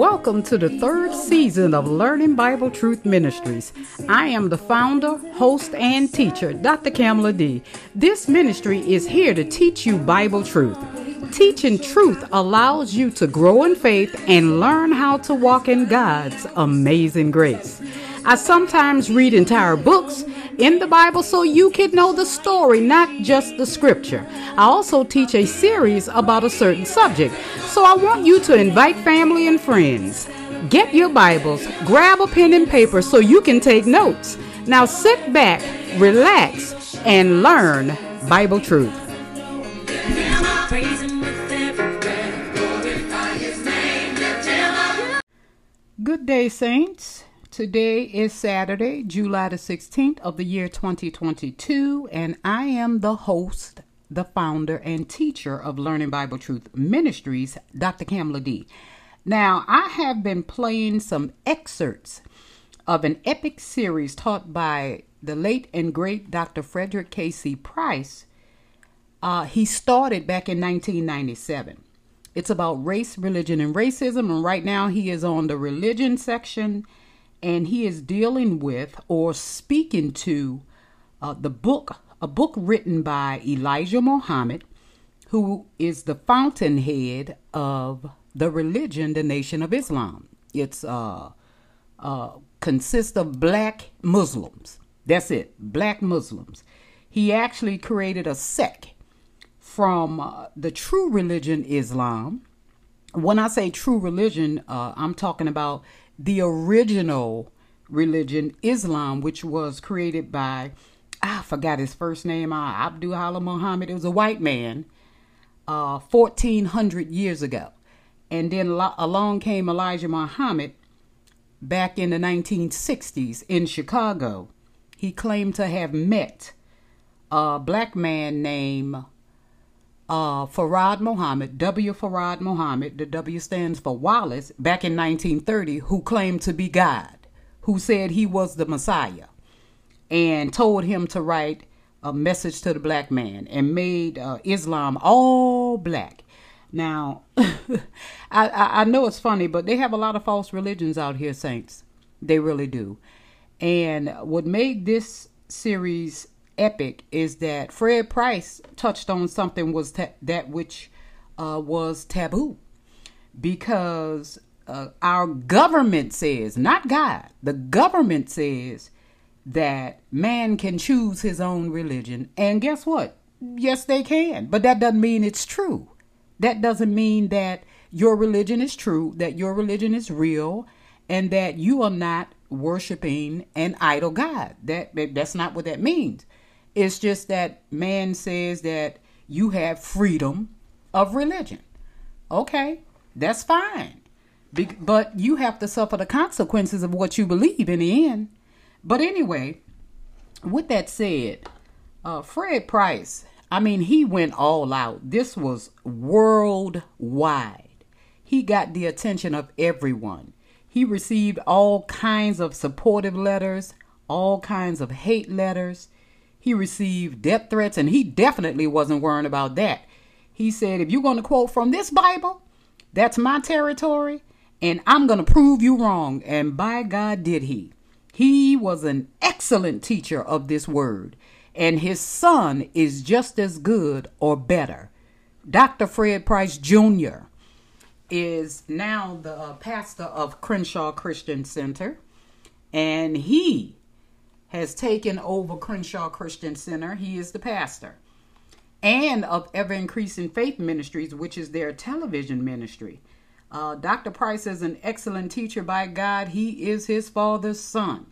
Welcome to the third season of Learning Bible Truth Ministries. I am the founder, host, and teacher, Dr. Kamala D. This ministry is here to teach you Bible truth. Teaching truth allows you to grow in faith and learn how to walk in God's amazing grace. I sometimes read entire books in the Bible so you can know the story, not just the scripture. I also teach a series about a certain subject, so I want you to invite family and friends. Get your Bibles, grab a pen and paper so you can take notes. Now sit back, relax, and learn Bible truth. Good day, Saints. Today is Saturday, July the 16th of the year 2022, and I am the host, the founder, and teacher of Learning Bible Truth Ministries, Dr. Kamala D. Now, I have been playing some excerpts of an epic series taught by the late and great Dr. Frederick K.C. Price. Uh, he started back in 1997. It's about race, religion, and racism, and right now he is on the religion section and he is dealing with or speaking to uh, the book, a book written by Elijah Muhammad, who is the fountainhead of the religion, the Nation of Islam. It's uh, uh, consists of black Muslims. That's it, black Muslims. He actually created a sect from uh, the true religion Islam. When I say true religion, uh, I'm talking about the original religion, Islam, which was created by, I forgot his first name, uh, Abdul Hala Muhammad. It was a white man, uh, 1400 years ago. And then along came Elijah Muhammad back in the 1960s in Chicago. He claimed to have met a black man named uh, Farad Muhammad, W. Farad Muhammad, the W stands for Wallace, back in 1930, who claimed to be God, who said he was the Messiah, and told him to write a message to the black man and made uh, Islam all black. Now, I, I know it's funny, but they have a lot of false religions out here, Saints. They really do. And what made this series epic is that Fred Price touched on something was ta- that which uh, was taboo because uh, our government says, not God, the government says that man can choose his own religion. And guess what? Yes, they can, but that doesn't mean it's true. That doesn't mean that your religion is true, that your religion is real, and that you are not worshiping an idol God. That that's not what that means. It's just that man says that you have freedom of religion. Okay, that's fine. Be- but you have to suffer the consequences of what you believe in the end. But anyway, with that said, uh, Fred Price, I mean, he went all out. This was worldwide. He got the attention of everyone. He received all kinds of supportive letters, all kinds of hate letters. He received death threats, and he definitely wasn't worrying about that. He said, If you're going to quote from this Bible, that's my territory, and I'm going to prove you wrong. And by God, did he. He was an excellent teacher of this word, and his son is just as good or better. Dr. Fred Price Jr. is now the uh, pastor of Crenshaw Christian Center, and he has taken over Crenshaw Christian Center. He is the pastor. And of Ever Increasing Faith Ministries, which is their television ministry. Uh, Dr. Price is an excellent teacher by God. He is his father's son.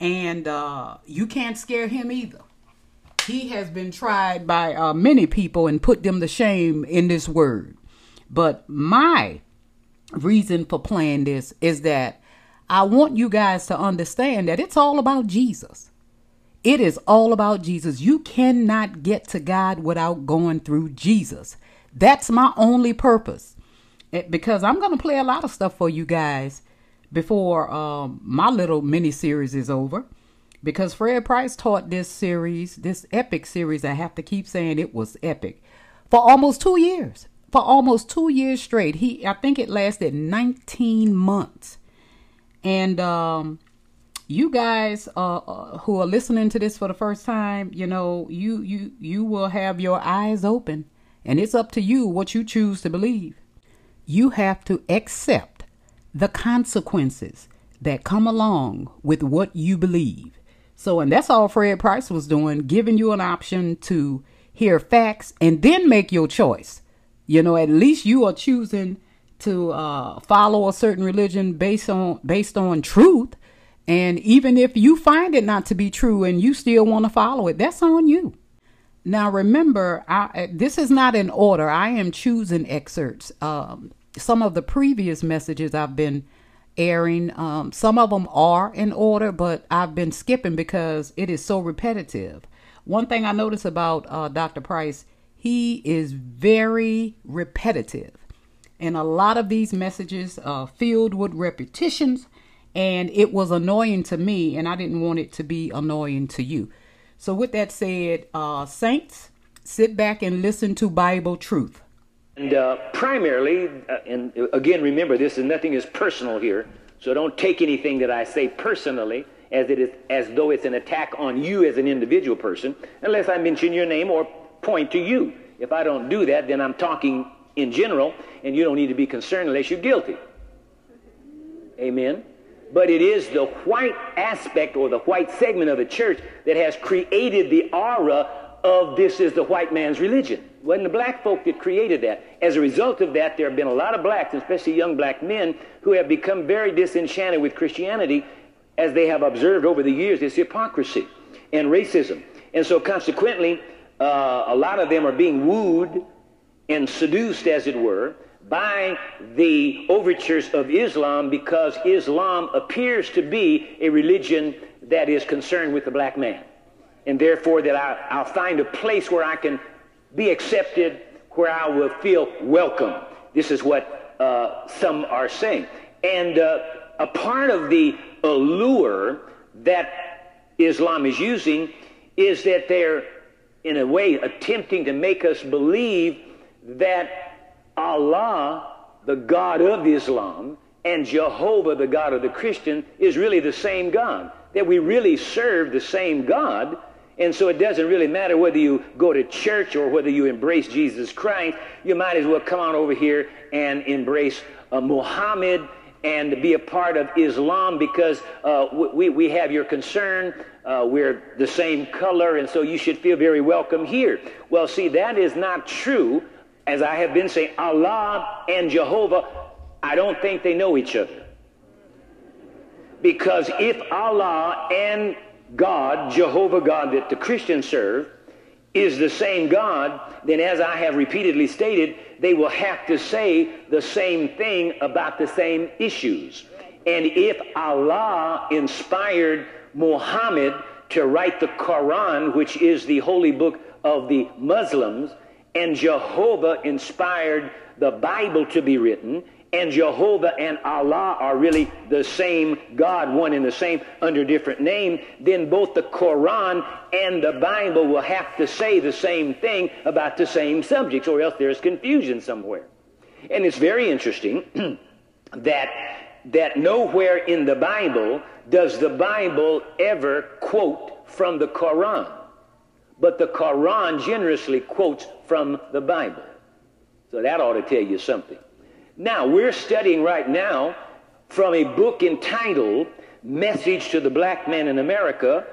And uh, you can't scare him either. He has been tried by uh, many people and put them to shame in this word. But my reason for playing this is that I want you guys to understand that it's all about Jesus. It is all about Jesus. You cannot get to God without going through Jesus. That's my only purpose. It, eh, because I'm going to play a lot of stuff for you guys before um, my little mini series is over. Because Fred Price taught this series, this epic series, I have to keep saying it was epic, for almost two years. For for almost two years straight. He, I think it lasted 19 months. And um, you guys uh, uh, who are listening to this for the first time, you know, you you you will have your eyes open, and it's up to you what you choose to believe. You have to accept the consequences that come along with what you believe. So, and that's all Fred Price was doing, giving you an option to hear facts and then make your choice. You know, at least you are choosing to uh, follow a certain religion based on based on truth. And even if you find it not to be true and you still want to follow it, that's on you. Now, remember, I, this is not in order. I am choosing excerpts. Um, some of the previous messages I've been airing, um, some of them are in order, but I've been skipping because it is so repetitive. One thing I notice about uh, Dr. Price, he is very repetitive. And a lot of these messages are filled with repetitions, and it was annoying to me, and I didn't want it to be annoying to you. So, with that said, uh, Saints, sit back and listen to Bible truth. And uh, primarily, uh, and again, remember, this is nothing is personal here, so don't take anything that I say personally as it is as though it's an attack on you as an individual person, unless I mention your name or point to you. If I don't do that, then I'm talking in general, and you don't need to be concerned unless you're guilty. Amen. But it is the white aspect or the white segment of the church that has created the aura of this is the white man's religion. It wasn't the black folk that created that. As a result of that, there have been a lot of blacks, especially young black men, who have become very disenchanted with Christianity as they have observed over the years this hypocrisy and racism. And so consequently, uh, a lot of them are being wooed and seduced, as it were, by the overtures of Islam because Islam appears to be a religion that is concerned with the black man. And therefore, that I, will find a place where I can be accepted, where I will feel welcome. This is what uh, some are saying. And uh, a part of the allure that Islam is using is that they're, in a way, attempting to make us believe that Allah, the God of Islam, and Jehovah, the God of the Christian, is really the same God. That we really serve the same God. And so it doesn't really matter whether you go to church or whether you embrace Jesus Christ. You might as well come on over here and embrace uh, Muhammad and be a part of Islam because uh, we, we have your concern. Uh, we're the same color, and so you should feel very welcome here. Well, see, that is not true as I have been saying, Allah and Jehovah, I don't think they know each other. Because if Allah and God, Jehovah God that the Christians serve, is the same God, then as I have repeatedly stated, they will have to say the same thing about the same issues. And if Allah inspired Muhammad to write the Quran, which is the holy book of the Muslims, and Jehovah inspired the Bible to be written, and Jehovah and Allah are really the same God, one and the same, under different name, then both the Quran and the Bible will have to say the same thing about the same subjects, or else there's confusion somewhere. And it's very interesting that that nowhere in the Bible does the Bible ever quote from the Quran. But the Quran generously quotes from the Bible. So that ought to tell you something. Now, we're studying right now from a book entitled Message to the Black Man in America,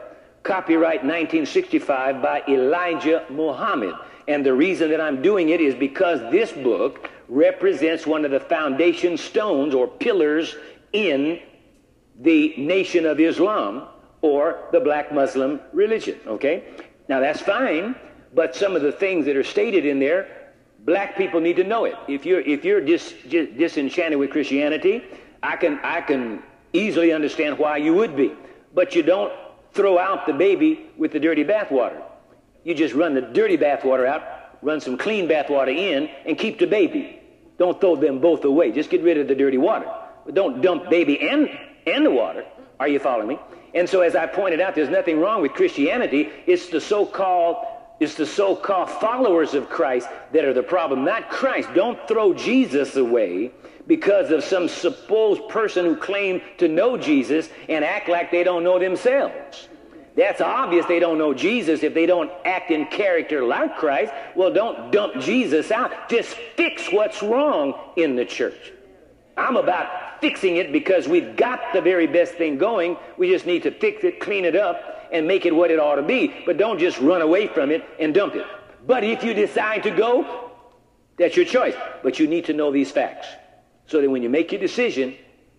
copyright 1965 by Elijah Muhammad. And the reason that I'm doing it is because this book represents one of the foundation stones or pillars in the Nation of Islam or the black Muslim religion, okay? Now that's fine, but some of the things that are stated in there, black people need to know it. If you're if you're dis, dis, disenchanted with Christianity, I can I can easily understand why you would be. But you don't throw out the baby with the dirty bathwater. You just run the dirty bathwater out, run some clean bathwater in, and keep the baby. Don't throw them both away. Just get rid of the dirty water. But don't dump baby and and the water. Are you following me? And so, as I pointed out, there's nothing wrong with Christianity. It's the so called It's the so called followers of Christ that are the problem, not Christ. Don't throw Jesus away because of some supposed person who claimed to know Jesus and act like they don't know themselves. That's obvious they don't know Jesus if they don't act in character like Christ. Well, don't dump Jesus out. Just fix what's wrong in the church. I'm about fixing it because we've got the very best thing going. We just need to fix it, clean it up, and make it what it ought to be. But don't just run away from it and dump it. But if you decide to go, that's your choice. But you need to know these facts so that when you make your decision,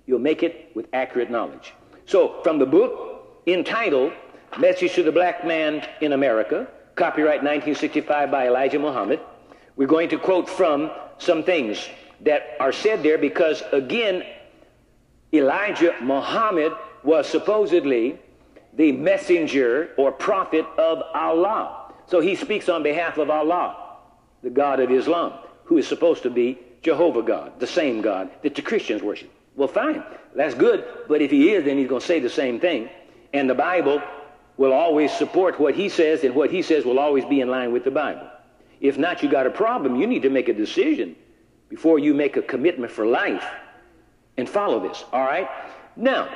you'll make it with accurate knowledge. So, from the book entitled Message to the Black Man in America, copyright 1965 by Elijah Muhammad. We're going to quote from some things that are said there because, again, Elijah Muhammad was supposedly the messenger or prophet of Allah. So he speaks on behalf of Allah, the God of Islam, who is supposed to be Jehovah God, the same God that the Christians worship. Well, fine, that's good, but if he is, then he's going to say the same thing. And the Bible will always support what he says, and what he says will always be in line with the Bible. If not, you got a problem. You need to make a decision before you make a commitment for life and follow this. All right? Now,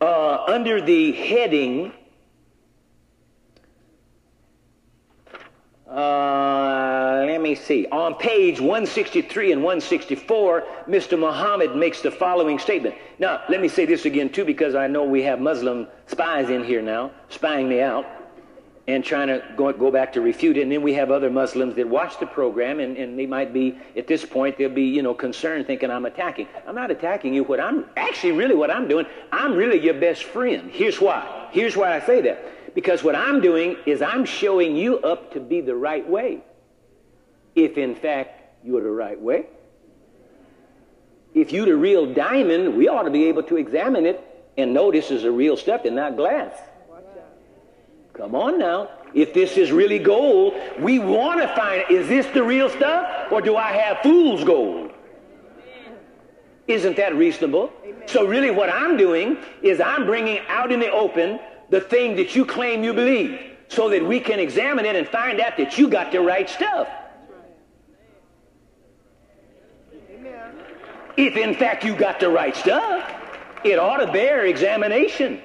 uh, under the heading, uh, let me see. On page 163 and 164, Mr. Muhammad makes the following statement. Now, let me say this again, too, because I know we have Muslim spies in here now, spying me out and trying to go, go back to refute it. And then we have other Muslims that watch the program, and, and they might be, at this point, they'll be, you know, concerned thinking I'm attacking. I'm not attacking you. What I'm, actually, really what I'm doing, I'm really your best friend. Here's why. Here's why I say that. Because what I'm doing is I'm showing you up to be the right way. If, in fact, you're the right way. If you're the real diamond, we ought to be able to examine it and know this is a real stuff and not glass. Come on now. If this is really gold, we want to find is this the real stuff or do I have fool's gold? Isn't that reasonable? Amen. So, really, what I'm doing is I'm bringing out in the open the thing that you claim you believe so that we can examine it and find out that you got the right stuff. Amen. If, in fact, you got the right stuff, it ought to bear examination.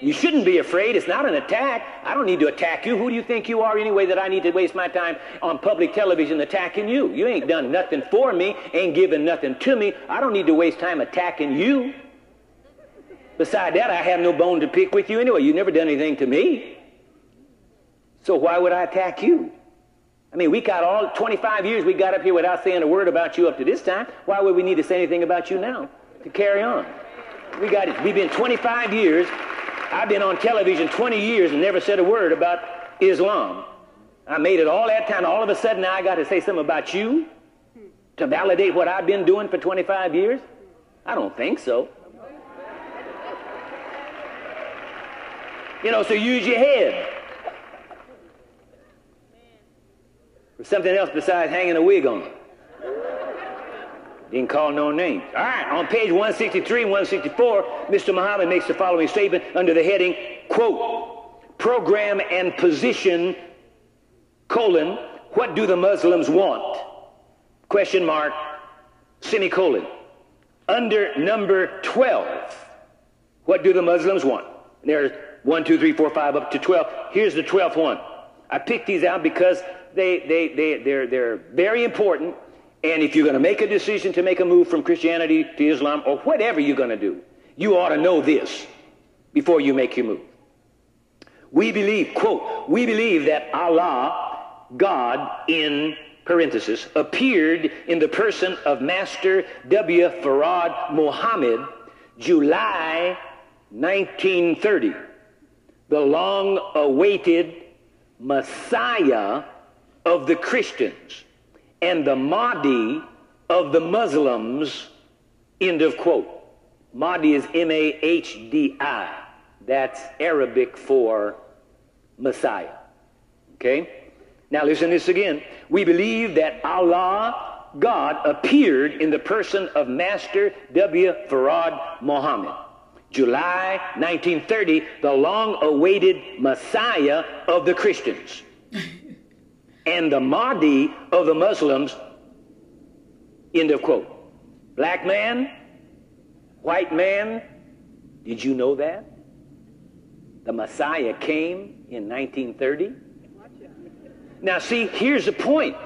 You shouldn't be afraid. It's not an attack. I don't need to attack you. Who do you think you are anyway that I need to waste my time on public television attacking you? You ain't done nothing for me, ain't given nothing to me. I don't need to waste time attacking you. Beside that, I have no bone to pick with you anyway. You've never done anything to me. So why would I attack you? I mean, we got all 25 years we got up here without saying a word about you up to this time. Why would we need to say anything about you now to carry on? We got it. We've been 25 years I've been on television 20 years and never said a word about Islam. I made it all that time. All of a sudden, now I got to say something about you to validate what I've been doing for 25 years? I don't think so. You know, so use your head. For something else besides hanging a wig on. Didn't call no names. All right, on page 163 and 164, Mr. Muhammad makes the following statement under the heading, quote, program and position, colon, what do the Muslims want? Question mark, semicolon. Under number 12, what do the Muslims want? There's 1, 2, 3, 4, 5, up to 12. Here's the 12th one. I picked these out because they, they, they, they're, they're very important and if you're going to make a decision to make a move from Christianity to Islam or whatever you're going to do, you ought to know this before you make your move. We believe, quote, we believe that Allah, God, in parenthesis, appeared in the person of Master W. Farad Muhammad, July 1930, the long awaited Messiah of the Christians and the Mahdi of the Muslims, end of quote. Mahdi is M A H D I. That's Arabic for Messiah. Okay? Now listen this again. We believe that Allah, God, appeared in the person of Master W. Farad Muhammad, July 1930, the long awaited Messiah of the Christians and the Mahdi of the Muslims. End of quote. Black man, white man, did you know that? The Messiah came in 1930. Now, see, here's the point.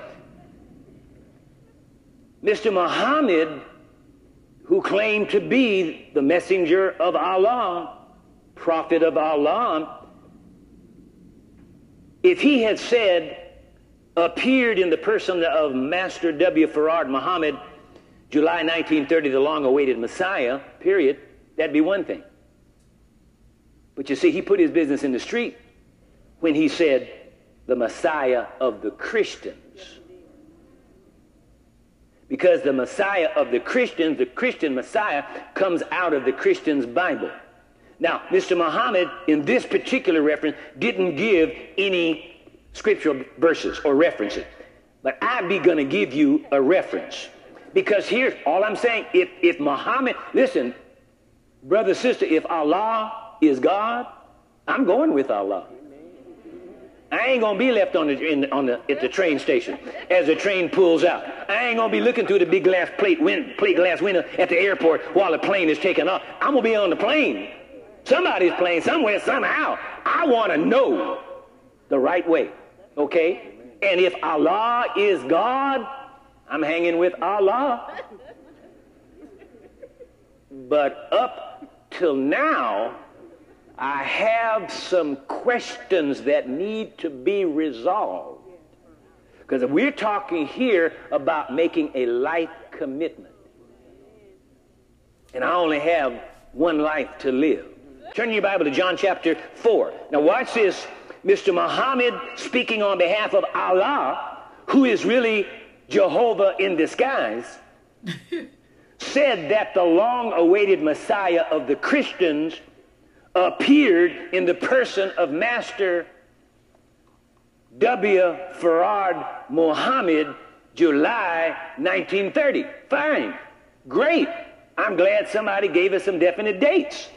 Mr. Muhammad, who claimed to be the messenger of Allah, prophet of Allah, if he had said, appeared in the person of Master W. Farad Muhammad, July 1930, the long awaited Messiah, period, that'd be one thing. But you see, he put his business in the street when he said, the Messiah of the Christians. Because the Messiah of the Christians, the Christian Messiah, comes out of the Christian's Bible. Now, Mr. Muhammad, in this particular reference, didn't give any scriptural verses or references. But I be to give you a reference. Because here's all I'm saying. If, if Muhammad, listen, brother, sister, if Allah is God, I'm going with Allah. I ain't gonna be left on the, in, on the at the train station as the train pulls out. I ain't gonna be looking through the big glass plate, win, plate glass window at the airport while the plane is taking off. I'm gonna be on the plane, somebody's plane, somewhere, somehow. I want to know the right way, okay? And if Allah is God, I'm hanging with Allah. But up till now, I have some questions that need to be resolved. Because we're talking here about making a life commitment. And I only have one life to live. Turn your Bible to John chapter 4. Now, watch this. Mr. Muhammad speaking on behalf of Allah, who is really Jehovah in disguise, said that the long awaited Messiah of the Christians appeared in the person of Master W. Farad Muhammad, July 1930. Fine. Great. I'm glad somebody gave us some definite dates.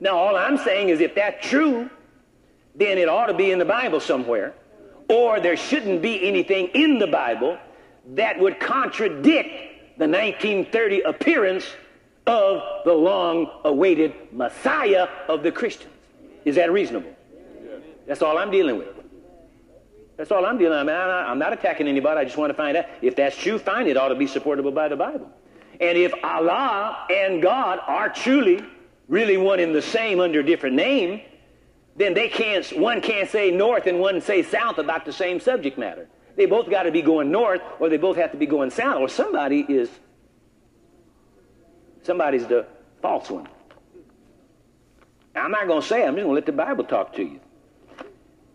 Now, all I'm saying is if that's true, then it ought to be in the Bible somewhere, or there shouldn't be anything in the Bible that would contradict the 1930 appearance of the long awaited Messiah of the Christians. Is that reasonable? That's all I'm dealing with. That's all I'm dealing with. I am not attacking anybody. I just want to find out if that's true. Fine, it ought to be supportable by the Bible. And if Allah and God are truly, really one in the same under different name, then they can't. One can't say north and one say south about the same subject matter. They both got to be going north, or they both have to be going south, or somebody is Somebody's the false one. I'm not going to say. I'm just going to let the Bible talk to you.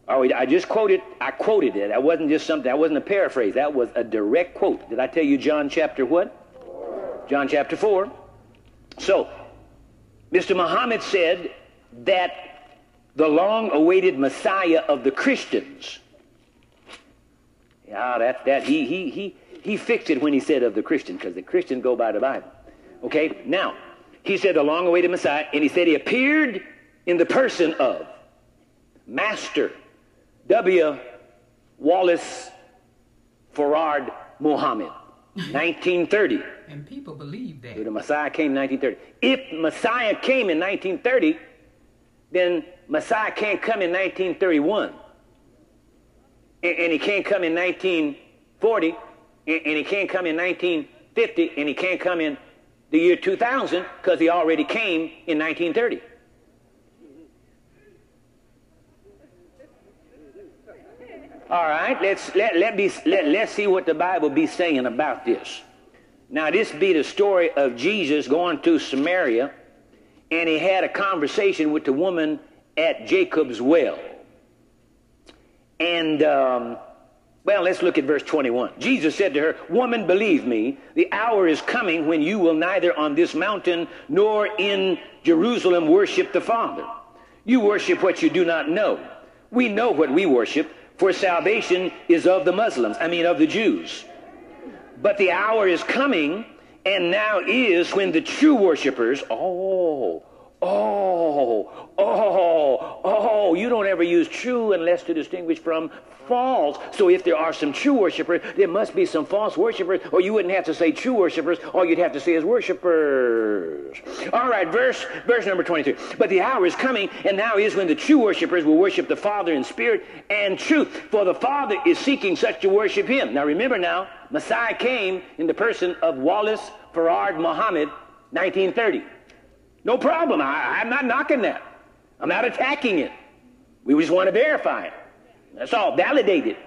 I just quoted, I quoted it. That wasn't just something, that wasn't a paraphrase. That was a direct quote. Did I tell you John chapter what? John chapter 4. So, Mr. Muhammad said that the long awaited Messiah of the Christians. Yeah, that, that, he, he, he, he fixed it when he said of the Christian, because the Christians go by the Bible. Okay, now, he said the long awaited Messiah, and he said he appeared in the person of Master W. Wallace Farad Muhammad, 1930. And people believe that. The Messiah came in 1930. If Messiah came in 1930, then Messiah can't come in 1931. And, and he can't come in 1940, and, and he can't come in 1950, and he can't come in the year 2000 because he already came in 1930. All right, let's let, let be let, let's see what the Bible be saying about this. Now, this be the story of Jesus going to Samaria, and he had a conversation with the woman at Jacob's well. And um, well, let's look at verse 21. Jesus said to her, Woman, believe me, the hour is coming when you will neither on this mountain nor in Jerusalem worship the Father. You worship what you do not know. We know what we worship, for salvation is of the Muslims, I mean of the Jews. But the hour is coming, and now is when the true worshipers, oh, Oh, oh, oh, you don't ever use true unless to distinguish from false. So if there are some true worshipers, there must be some false worshipers, or you wouldn't have to say true worshipers, all you'd have to say is worshipers. All right, verse verse number 22. But the hour is coming, and now is when the true worshipers will worship the Father in spirit and truth. For the Father is seeking such to worship him. Now remember now, Messiah came in the person of Wallace Farad Muhammad, 1930. No problem. I, I'm not knocking that. I'm not attacking it. We just want to verify it. That's all. Validate it.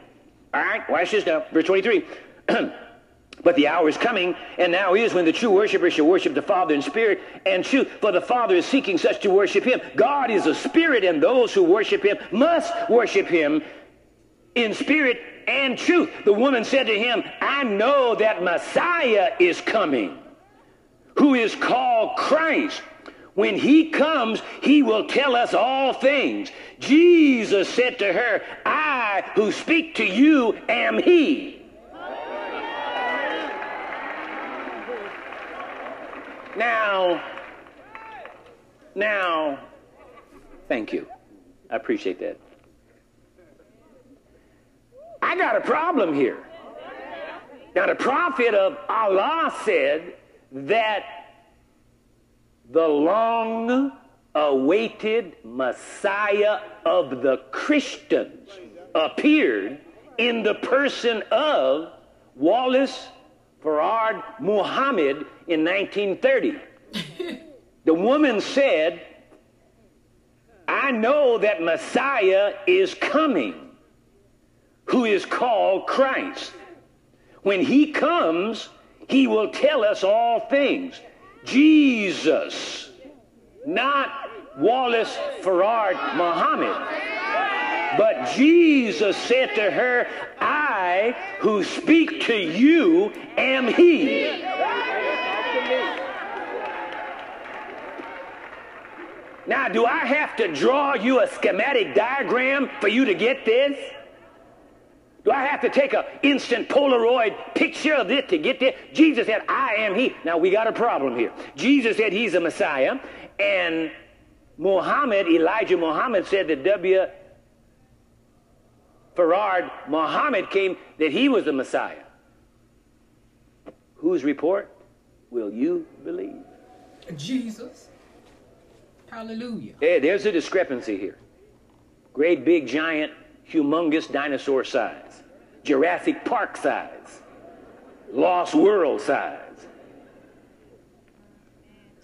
All right? Watch this now. Verse 23. But the hour is coming, and now is when the true worshippers shall worship the Father in spirit and truth. For the Father is seeking such to worship him. God is a spirit, and those who worship him must worship him in spirit and truth. The woman said to him, I know that Messiah is coming, who is called Christ. When he comes, he will tell us all things. Jesus said to her, I who speak to you am he. Now, now, thank you. I appreciate that. I got a problem here. Now, the prophet of Allah said that the long awaited Messiah of the Christians appeared in the person of Wallace Farad Muhammad in 1930. the woman said, I know that Messiah is coming, who is called Christ. When he comes, he will tell us all things. Jesus, not Wallace Farad Muhammad. But Jesus said to her, I who speak to you am he. Now, do I have to draw you a schematic diagram for you to get this? Do I have to take an instant Polaroid picture of this to get there? Jesus said, I am He. Now we got a problem here. Jesus said He's a Messiah, and Muhammad, Elijah Muhammad, said that W. Farad Muhammad came that he was the Messiah. Whose report will you believe? Jesus. Hallelujah. Hey, there's a discrepancy here. Great big giant humongous dinosaur size, Jurassic Park size, Lost World size.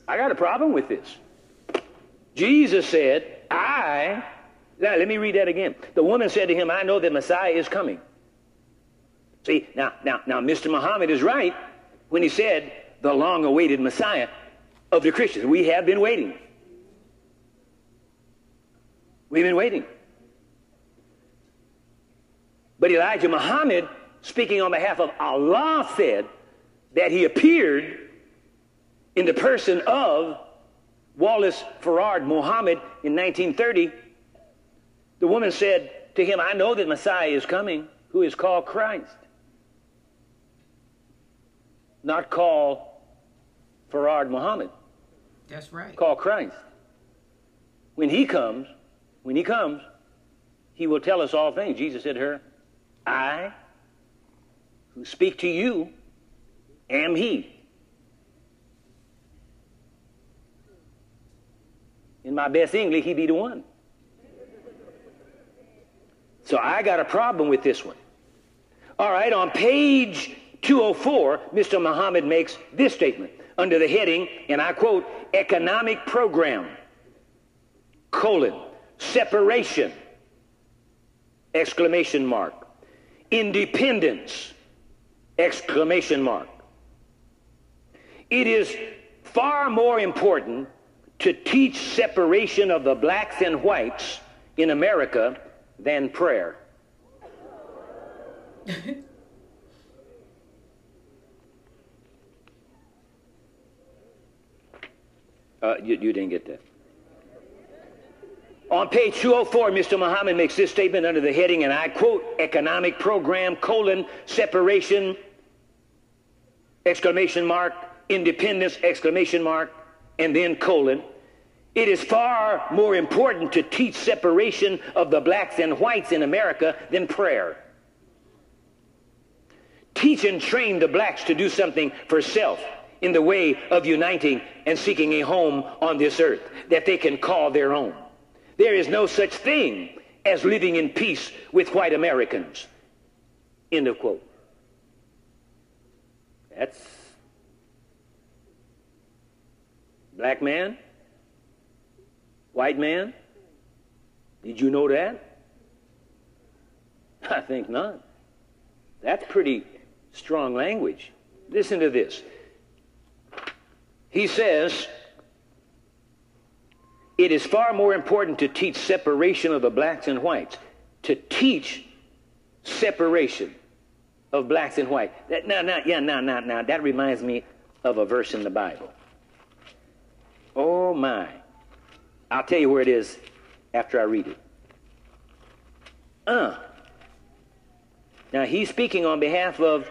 I got a problem with this. Jesus said, I, now let me read that again. The woman said to him, I know that Messiah is coming. See, now, now, now, Mr. Muhammad is right when he said the long awaited Messiah of the Christians. We have been waiting. We've been waiting. But Elijah Muhammad, speaking on behalf of Allah, said that he appeared in the person of Wallace Farad Muhammad in 1930. The woman said to him, I know that Messiah is coming, who is called Christ. Not called Farad Muhammad. That's right. Call Christ. When he comes, when he comes, he will tell us all things. Jesus said to her, I, who speak to you, am He. In my best English, He be the one. So I got a problem with this one. All right, on page 204, Mr. Muhammad makes this statement under the heading, and I quote, economic program, colon, separation, exclamation mark independence! Exclamation mark. It is far more important to teach separation of the blacks and whites in america than prayer. Uh, you, you didn't get that on page 204, Mr. Muhammad makes this statement under the heading, and I quote, economic program, colon, separation, exclamation mark, independence, exclamation mark, and then colon. It is far more important to teach separation of the blacks and whites in America than prayer. Teach and train the blacks to do something for self in the way of uniting and seeking a home on this earth that they can call their own. There is no such thing as living in peace with white Americans. End of quote. That's black man, white man. Did you know that? I think not. That's pretty strong language. Listen to this. He says, it is far more important to teach separation of the blacks and whites, to teach separation of blacks and whites. That, now, now, yeah, now, now, now, that reminds me of a verse in the Bible. Oh, my. I'll tell you where it is after I read it. Uh. Now, he's speaking on behalf of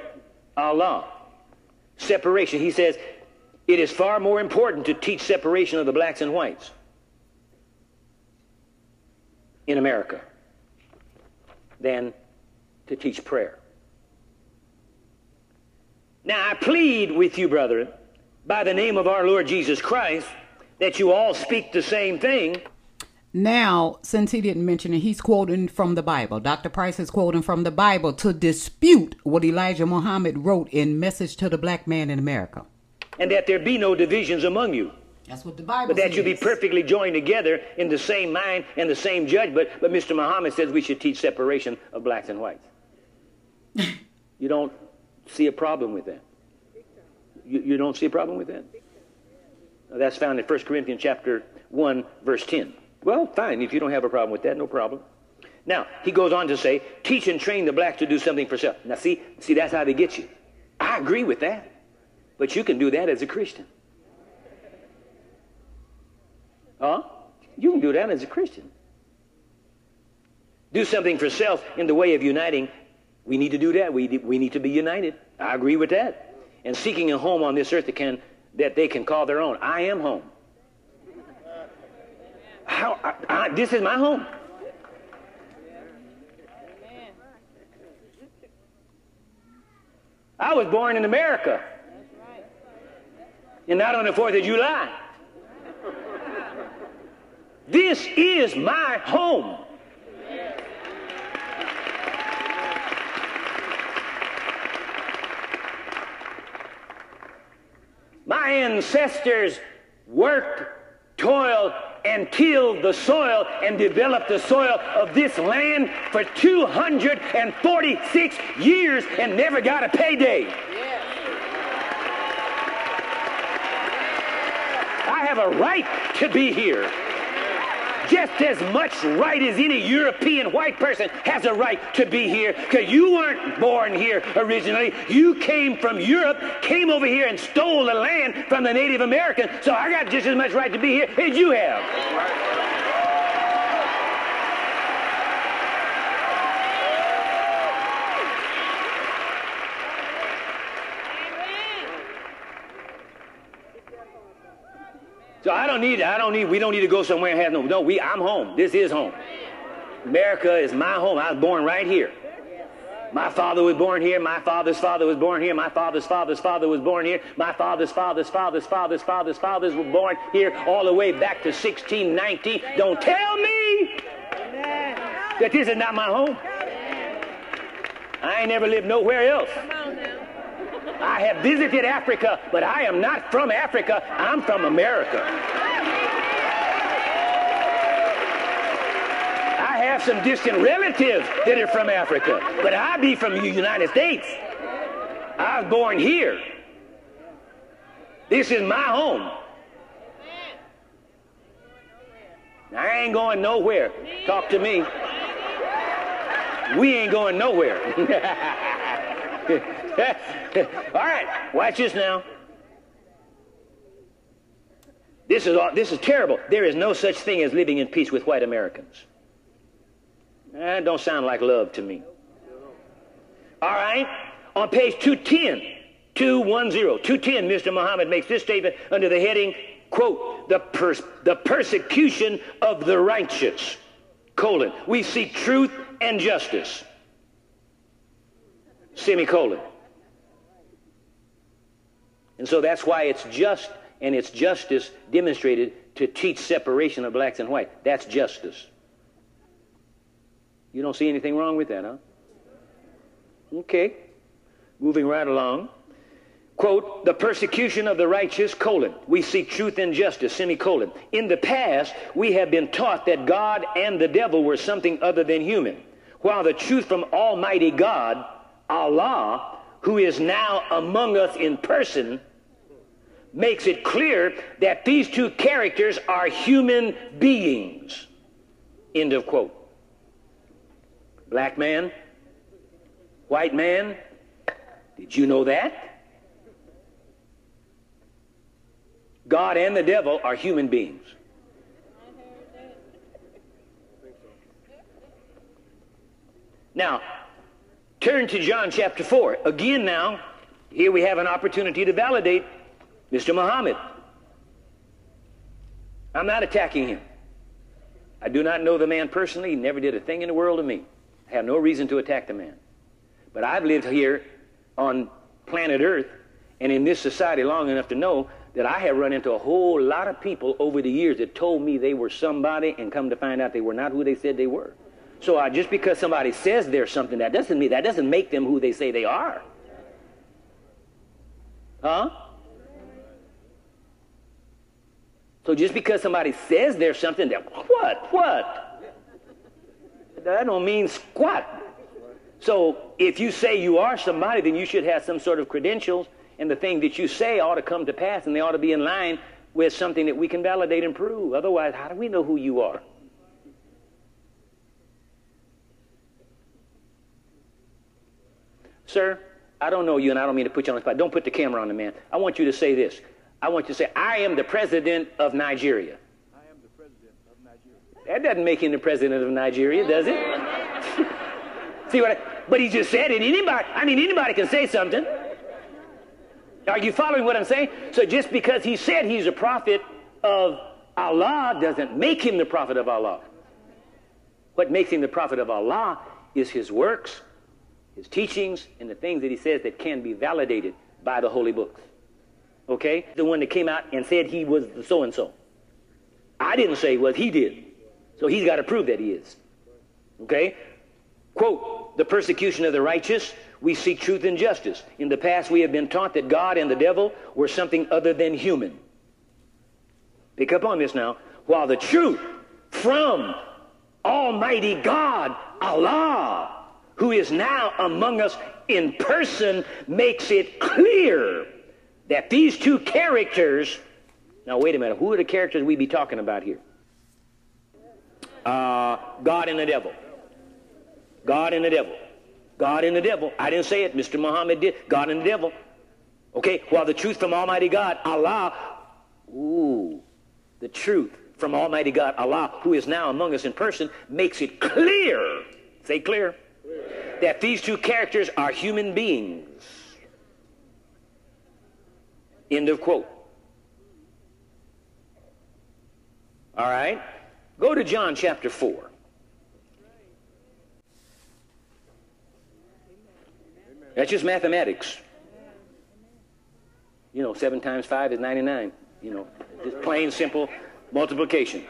Allah. Separation. He says, it is far more important to teach separation of the blacks and whites in America than to teach prayer. Now I plead with you, brethren, by the name of our Lord Jesus Christ, that you all speak the same thing. Now, since he didn't mention it, he's quoting from the Bible. Dr. Price is quoting from the Bible to dispute what Elijah Muhammad wrote in Message to the Black Man in America and that there be no divisions among you. That's what the Bible But that says. you be perfectly joined together in the same mind and the same judge. But, but Mr. Muhammad says we should teach separation of blacks and whites. you don't see a problem with that. You, you don't see a problem with that? That's found in 1 Corinthians chapter 1, verse 10. Well, fine. If you don't have a problem with that, no problem. Now, he goes on to say, teach and train the black to do something for self. Now, see, see, that's how they get you. I agree with that. But you can do that as a Christian. Huh? You can do that as a Christian. Do something for self in the way of uniting. We need to do that. We, we need to be united. I agree with that. And seeking a home on this earth that, can, that they can call their own. I am home. How, I, I, this is my home. I was born in America and not on the 4th of July. This is my home. My ancestors worked, toiled, and tilled the soil and developed the soil of this land for 246 years and never got a payday. I have a right to be here. Just as much right as any European white person has a right to be here because you weren't born here originally. You came from Europe, came over here and stole the land from the Native Americans. So I got just as much right to be here as you have. So I don't need, I don't need, we don't need to go somewhere and have no, no, we, I'm home. This is home. America is my home. I was born right here. My father was born here. My father's father was born here. My father's father's father was born here. My father's father's father's father's father's fathers were born here all the way back to 1619. Don't tell me that this is not my home. I ain't never lived nowhere else. I have visited Africa, but I am not from Africa. I'm from America. I have some distant relatives that are from Africa, but I be from the United States. I was born here. This is my home. I ain't going nowhere. Talk to me. We ain't going nowhere. All right, watch this now. This is, all, this is terrible. There is no such thing as living in peace with white Americans. That don't sound like love to me. All right, on page 210, 210, 210, Mr. Muhammad makes this statement under the heading, quote, the, pers- the persecution of the righteous, colon. We seek truth and justice, semicolon. And so that's why it's just and it's justice demonstrated to teach separation of blacks and white. That's justice. You don't see anything wrong with that, huh? Okay. Moving right along. Quote, the persecution of the righteous, colon. We seek truth and justice, semicolon. In the past, we have been taught that God and the devil were something other than human, while the truth from Almighty God, Allah, who is now among us in person, makes it clear that these two characters are human beings. End of quote. Black man, white man, did you know that? God and the devil are human beings. Now, turn to John chapter 4. Again, now, here we have an opportunity to validate Mr. Muhammad. I'm not attacking him. I do not know the man personally. He never did a thing in the world to me. I have no reason to attack the man. But I've lived here on planet Earth and in this society long enough to know that I have run into a whole lot of people over the years that told me they were somebody and come to find out they were not who they said they were. So uh, just because somebody says they're something, that doesn't mean that doesn't make them who they say they are. Huh? So just because somebody says there's something, that what? What? That don't mean squat. So if you say you are somebody, then you should have some sort of credentials, and the thing that you say ought to come to pass, and they ought to be in line with something that we can validate and prove. Otherwise, how do we know who you are? Sir, I don't know you, and I don't mean to put you on the spot. Don't put the camera on the man. I want you to say this. I want you to say, I am the president of Nigeria. I am the president of Nigeria. That doesn't make him the president of Nigeria, does it? See what I, but he just said it. Anybody, I mean, anybody can say something. Are you following what I'm saying? So just because he said he's a prophet of Allah doesn't make him the prophet of Allah. What makes him the prophet of Allah is his works, his teachings, and the things that he says that can be validated by the holy books. Okay? The one that came out and said he was the so and so. I didn't say was, he did. So he's got to prove that he is. Okay? Quote, the persecution of the righteous, we seek truth and justice. In the past, we have been taught that God and the devil were something other than human. Pick up on this now. While the truth from Almighty God, Allah, who is now among us in person, makes it clear that these two characters, now wait a minute, who are the characters we be talking about here? Uh, God and the devil. God and the devil. God and the devil. I didn't say it, Mr. Muhammad did. God and the devil. Okay, while the truth from Almighty God, Allah, ooh, the truth from Almighty God, Allah, who is now among us in person, makes it clear, say clear. That these two characters are human beings. End of quote. All right? Go to John chapter 4. That's just mathematics. You know, 7 times 5 is 99. You know, just plain, simple multiplication.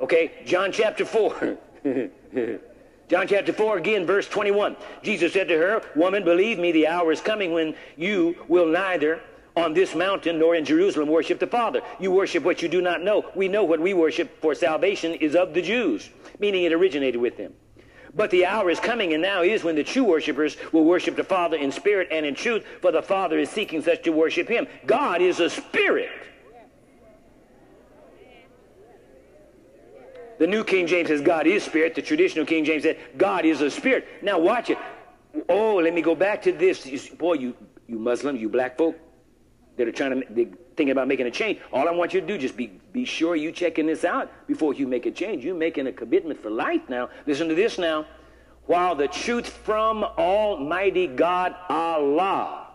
Okay, John chapter 4. John chapter 4, again, verse 21. Jesus said to her, Woman, believe me, the hour is coming when you will neither on this mountain nor in Jerusalem worship the Father. You worship what you do not know. We know what we worship, for salvation is of the Jews, meaning it originated with them. But the hour is coming, and now is when the true worshipers will worship the Father in spirit and in truth, for the Father is seeking such to worship him. God is a spirit. The New King James says God is spirit. The traditional King James said God is a spirit. Now watch it. Oh, let me go back to this. Boy, you, you Muslims, you black folk that are trying to, thinking about making a change. All I want you to do, just be, be sure you checking this out before you make a change. You're making a commitment for life now. Listen to this now. While the truth from Almighty God, Allah,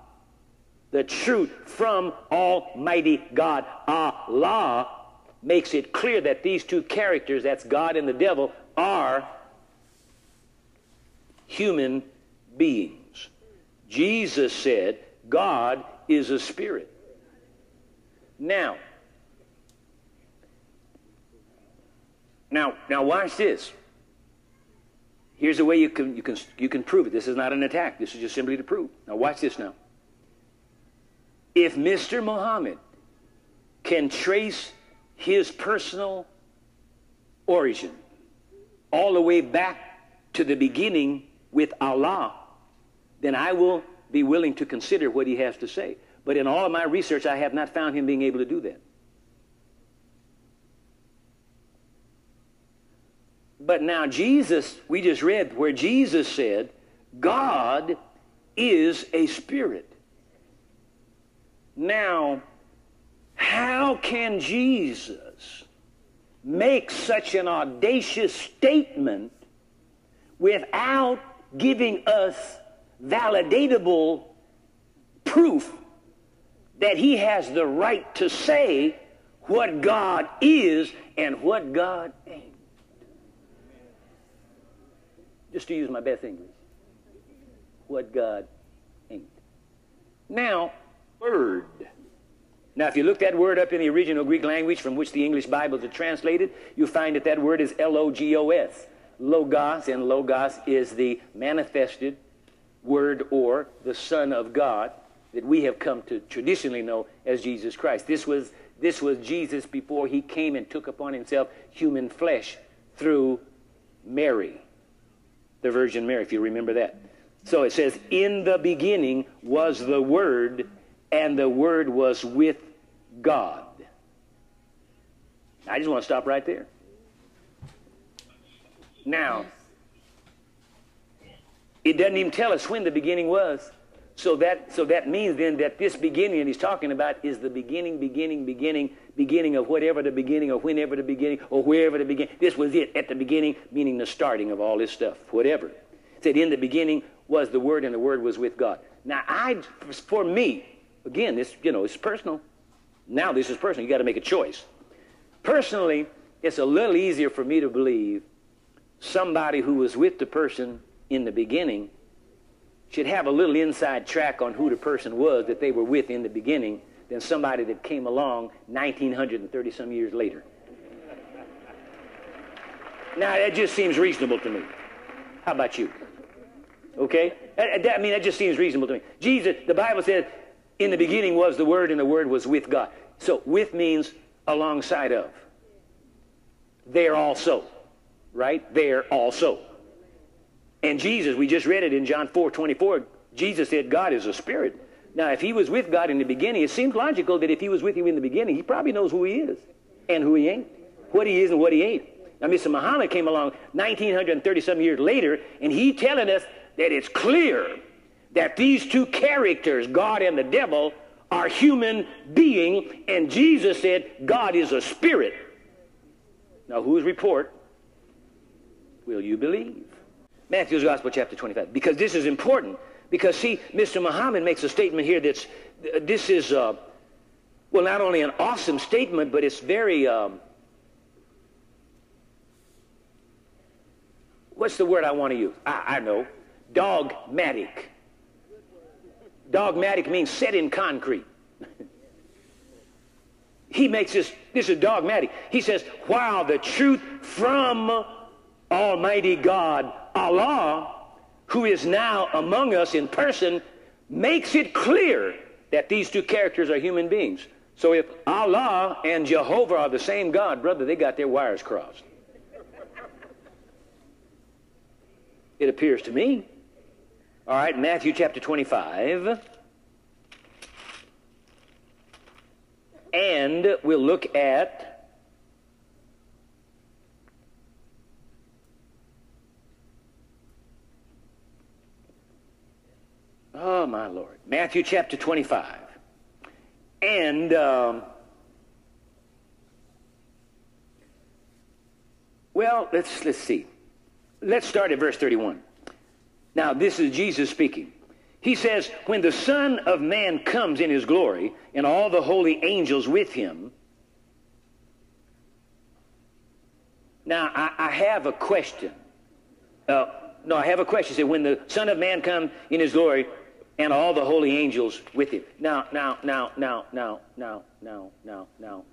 the truth from Almighty God. Allah makes it clear that these two characters, that's God and the devil, are human beings. Jesus said, God is a spirit. Now, now, now watch this. Here's the way you can, you, can, you can prove it. This is not an attack. This is just simply to prove. Now watch this now. If Mr. Muhammad can trace his personal origin all the way back to the beginning with Allah, then I will be willing to consider what he has to say. But in all of my research, I have not found him being able to do that. But now, Jesus, we just read where Jesus said, God is a spirit. Now, how can Jesus make such an audacious statement without giving us validatable proof that he has the right to say what God is and what God ain't? Just to use my best English. What God ain't. Now, word. Now, if you look that word up in the original Greek language from which the English Bibles are translated, you'll find that that word is L-O-G-O-S. Logos, and Logos is the manifested word or the Son of God that we have come to traditionally know as Jesus Christ. This was, this was Jesus before he came and took upon himself human flesh through Mary, the Virgin Mary, if you remember that. So it says, In the beginning was the Word, and the Word was with God. I just want to stop right there. Now, it doesn't even tell us when the beginning was. So that, so that means then that this beginning that he's talking about is the beginning, beginning, beginning, beginning of whatever the beginning or whenever the beginning or wherever the beginning. This was it at the beginning, meaning the starting of all this stuff, whatever. It said in the beginning was the Word and the Word was with God. Now, I, for me, again, this, you know, it's personal. Now this is personal. You got to make a choice. Personally, it's a little easier for me to believe somebody who was with the person in the beginning should have a little inside track on who the person was that they were with in the beginning than somebody that came along 1930 some years later. now, that just seems reasonable to me. How about you? Okay? I, I mean, that just seems reasonable to me. Jesus, the Bible says, in the beginning was the Word, and the Word was with God. So, with means alongside of. There also right? There also. And Jesus, we just read it in John 4 24, Jesus said, God is a spirit. Now, if he was with God in the beginning, it seems logical that if he was with him in the beginning, he probably knows who he is and who he ain't, what he is and what he ain't. Now, Mr. Muhammad came along 1930 some years later, and he telling us that it's clear that these two characters, God and the devil, are human being, and Jesus said God is a spirit. Now, whose report will you believe? Matthew's Gospel, chapter 25. Because this is important. Because, see, Mr. Muhammad makes a statement here that's, this is, uh, well, not only an awesome statement, but it's very, um, what's the word I want to use? I, I know. Dogmatic. Dogmatic means set in concrete. he makes this, this is dogmatic. He says, while the truth from Almighty God, Allah, who is now among us in person, makes it clear that these two characters are human beings. So if Allah and Jehovah are the same God, brother, they got their wires crossed. It appears to me. All right, Matthew chapter 25. And we'll look at Oh, my Lord. Matthew chapter 25. And um, well, let's let's see. Let's start at verse 31. Now, this is Jesus speaking. He says, when the Son of Man comes in his glory and all the holy angels with him. Now, I, I have a question. Uh, no, I have a question. Said, when the Son of Man comes in his glory and all the holy angels with him. Now, now, now, now, now, now, now, now, now.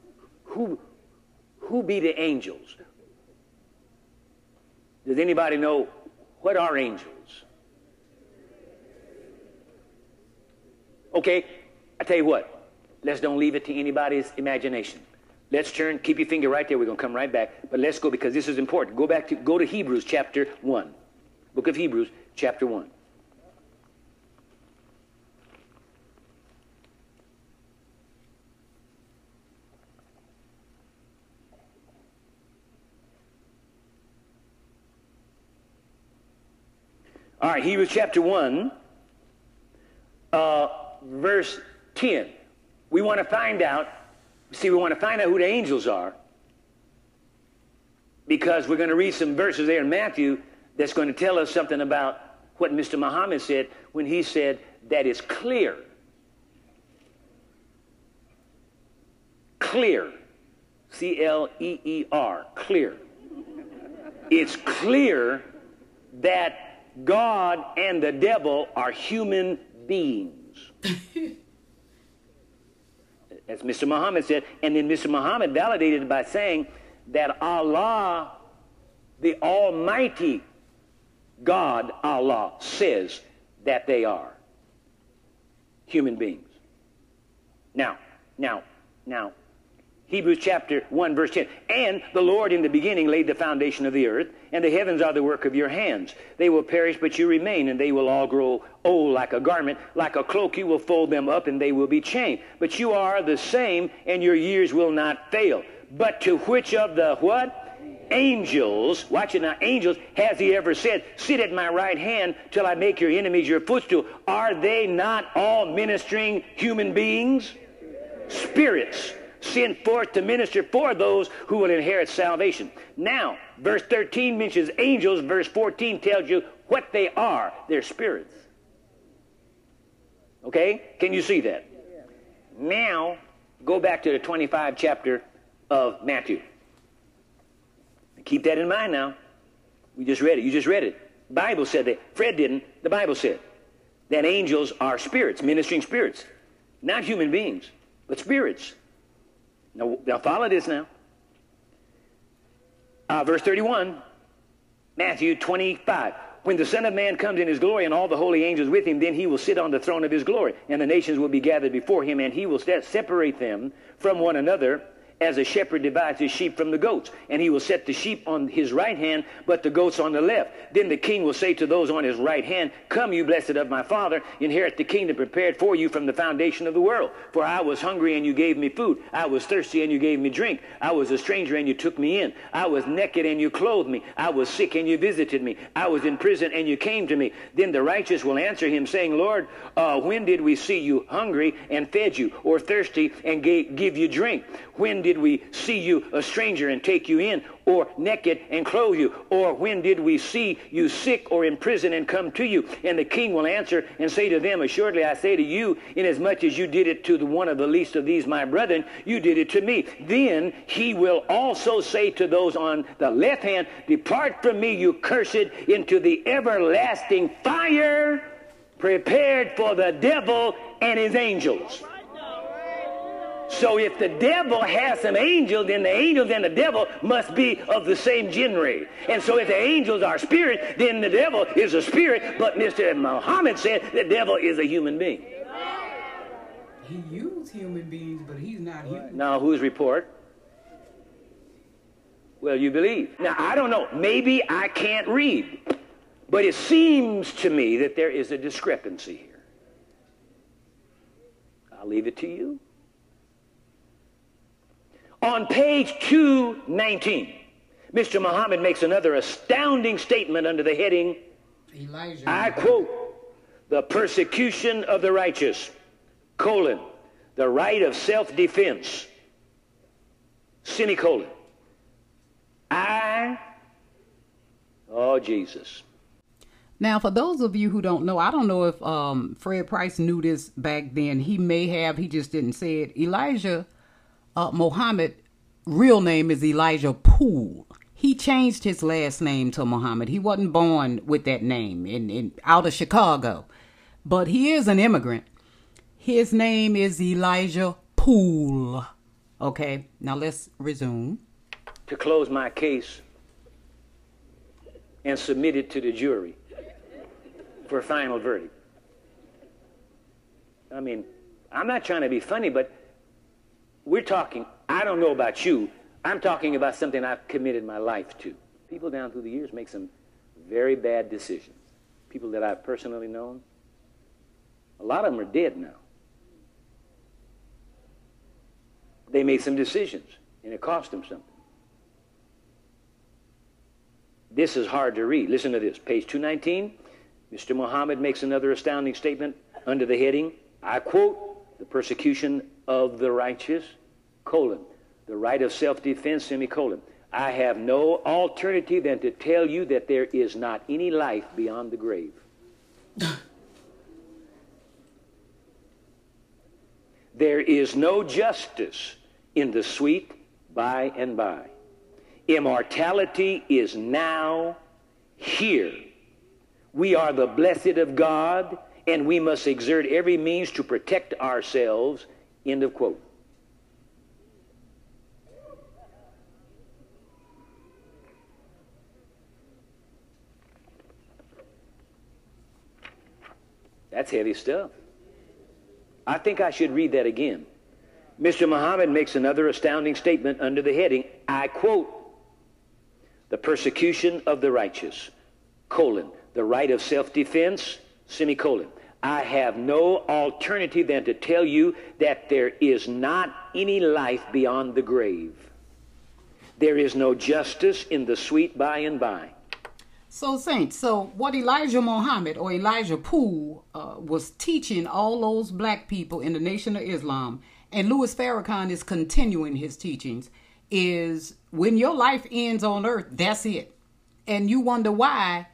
Who, who be the angels? Does anybody know what are angels? Okay, I tell you what. Let's don't leave it to anybody's imagination. Let's turn, keep your finger right there. We're going to come right back. But let's go because this is important. Go back to, go to Hebrews chapter 1. Book of Hebrews chapter 1. All right, Hebrews chapter 1, uh, verse 10. We want to find out, see, we want to find out who the angels are because we're going to read some verses there in Matthew that's going to tell us something about what Mr. Muhammad said when he said that is clear. Clear. C L E E R. Clear. It's clear that God and the devil are human beings. As Mr. Muhammad said, and then Mr. Muhammad validated it by saying that Allah, the Almighty God, Allah, says that they are human beings. Now, now, now, Hebrews chapter 1, verse 10. And the Lord in the beginning laid the foundation of the earth, and the heavens are the work of your hands. They will perish, but you remain, and they will all grow old like a garment. Like a cloak, you will fold them up, and they will be changed. But you are the same, and your years will not fail. But to which of the what? Angels, watch it now, angels, has he ever said, Sit at my right hand till I make your enemies your footstool? Are they not all ministering human beings? Spirits sent forth to minister for those who will inherit salvation. Now, verse 13 mentions angels, verse 14 tells you what they are. They're spirits. Okay? Can you see that? Now, go back to the 25 chapter of Matthew. Keep that in mind now. We just read it. You just read it. Bible said that. Fred didn't. The Bible said that angels are spirits, ministering spirits. Not human beings, but spirits. Now, now follow this now. Uh, verse 31, Matthew 25. When the Son of Man comes in his glory and all the holy angels with him, then he will sit on the throne of his glory, and the nations will be gathered before him, and he will separate them from one another as a shepherd divides his sheep from the goats. And he will set the sheep on his right hand, but the goats on the left. Then the king will say to those on his right hand, Come, you blessed of my father, inherit the kingdom prepared for you from the foundation of the world. For I was hungry, and you gave me food. I was thirsty, and you gave me drink. I was a stranger, and you took me in. I was naked, and you clothed me. I was sick, and you visited me. I was in prison, and you came to me. Then the righteous will answer him, saying, Lord, uh, when did we see you hungry and fed you, or thirsty and gave, give you drink? When did we see you a stranger and take you in, or naked and clothe you? Or when did we see you sick or in prison and come to you? And the king will answer and say to them, Assuredly I say to you, inasmuch as you did it to the one of the least of these my brethren, you did it to me. Then he will also say to those on the left hand, Depart from me, you cursed, into the everlasting fire prepared for the devil and his angels. So if the devil has some angels, then the angels and the devil must be of the same genre. And so if the angels are spirit, then the devil is a spirit. But Mr. Muhammad said the devil is a human being. He used human beings, but he's not human. Now, whose report? Well, you believe. Now, I don't know. Maybe I can't read. But it seems to me that there is a discrepancy here. I'll leave it to you. On page 219, Mr. Muhammad makes another astounding statement under the heading, Elijah. I quote, the persecution of the righteous, colon, the right of self-defense, semicolon. I, oh Jesus. Now, for those of you who don't know, I don't know if um, Fred Price knew this back then. He may have, he just didn't say it. Elijah uh, Muhammad, real name is Elijah Poole. He changed his last name to Muhammad. He wasn't born with that name in, in out of Chicago, but he is an immigrant. His name is Elijah Poole. Okay, now let's resume. To close my case and submit it to the jury for a final verdict. I mean, I'm not trying to be funny, but we're talking, I don't know about you, I'm talking about something I've committed my life to. People down through the years make some very bad decisions. People that I've personally known, a lot of them are dead now. They made some decisions, and it cost them something. This is hard to read. Listen to this. Page 219. Mr. Muhammad makes another astounding statement under the heading, I quote, the persecution of the righteous, colon, the right of self-defense, semicolon. I have no alternative than to tell you that there is not any life beyond the grave. there is no justice in the sweet by and by. Immortality is now here. We are the blessed of God, and we must exert every means to protect ourselves. End of quote. That's heavy stuff. I think I should read that again. Mr. Muhammad makes another astounding statement under the heading, I quote, the persecution of the righteous, colon, the right of self-defense, semicolon. I have no alternative than to tell you that there is not any life beyond the grave. There is no justice in the sweet by and by. So, Saints, so what Elijah Muhammad or Elijah Poole uh, was teaching all those black people in the Nation of Islam and Louis Farrakhan is continuing his teachings, is when your life ends on earth, that's it. And you wonder why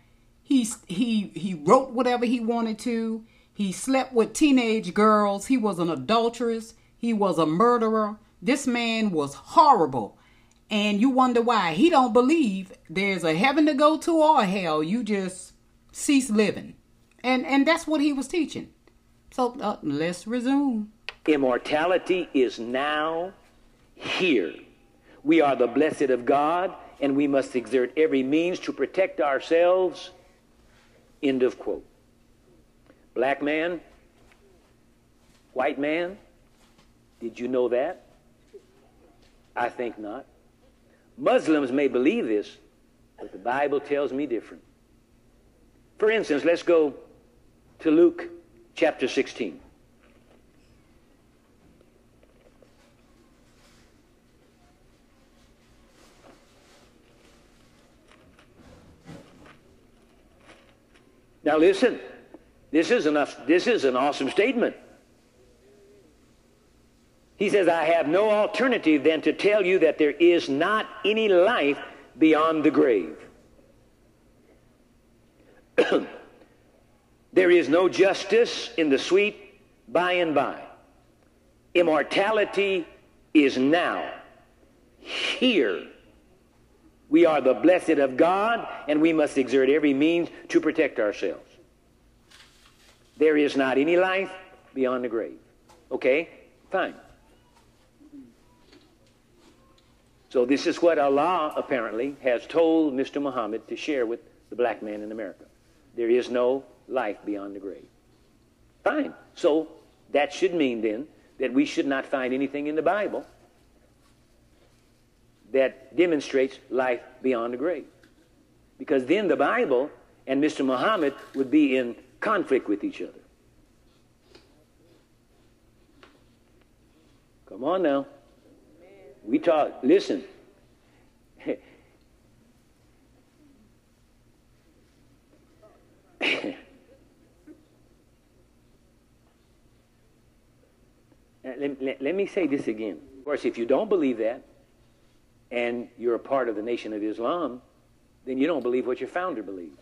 he he he wrote whatever he wanted to. He slept with teenage girls. He was an adulteress. He was a murderer. This man was horrible. And you wonder why. He don't believe there's a heaven to go to or hell. You just cease living. And and that's what he was teaching. So uh, let's resume. Immortality is now here. We are the blessed of God, and we must exert every means to protect ourselves. End of quote. Black man, white man, did you know that? I think not. Muslims may believe this, but the Bible tells me different. For instance, let's go to Luke chapter 16. Now listen, this is, enough, this is an awesome statement. He says, I have no alternative than to tell you that there is not any life beyond the grave. there is no justice in the sweet by and by. Immortality is now, here we are the blessed of God, and we must exert every means to protect ourselves. There is not any life beyond the grave. Okay? Fine. So this is what Allah apparently has told Mr. Muhammad to share with the black man in America. There is no life beyond the grave. Fine. So that should mean then that we should not find anything in the Bible that demonstrates life beyond the grave. Because then the Bible and Mr. Muhammad would be in conflict with each other. Come on now. We talk, listen. let, let, let me say this again. Of course, if you don't believe that, and you're a part of the Nation of Islam, then you don't believe what your founder believed.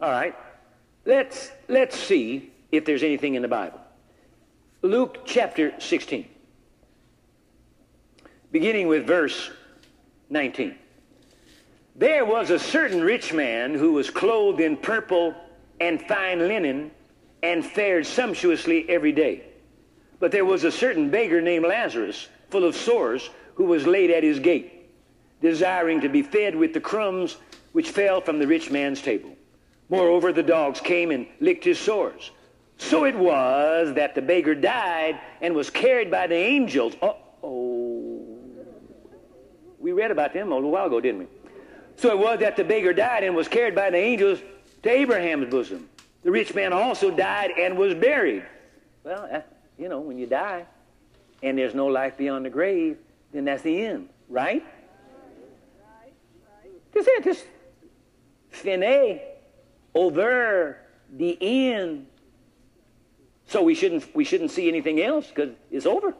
All right. Let's let's see if there's anything in the Bible. Luke chapter 16. Beginning with verse 19. There was a certain rich man who was clothed in purple and fine linen and fared sumptuously every day. But there was a certain beggar named Lazarus, full of sores, who was laid at his gate, desiring to be fed with the crumbs which fell from the rich man's table. Moreover, the dogs came and licked his sores. So it was that the beggar died and was carried by the angels. oh. We read about them a little while ago, didn't we? So it was that the beggar died and was carried by the angels to Abraham's bosom. The rich man also died and was buried. Well, you know, when you die and there's no life beyond the grave, then that's the end, right? This is this fine over the end. So we shouldn't we shouldn't see anything else because it's over,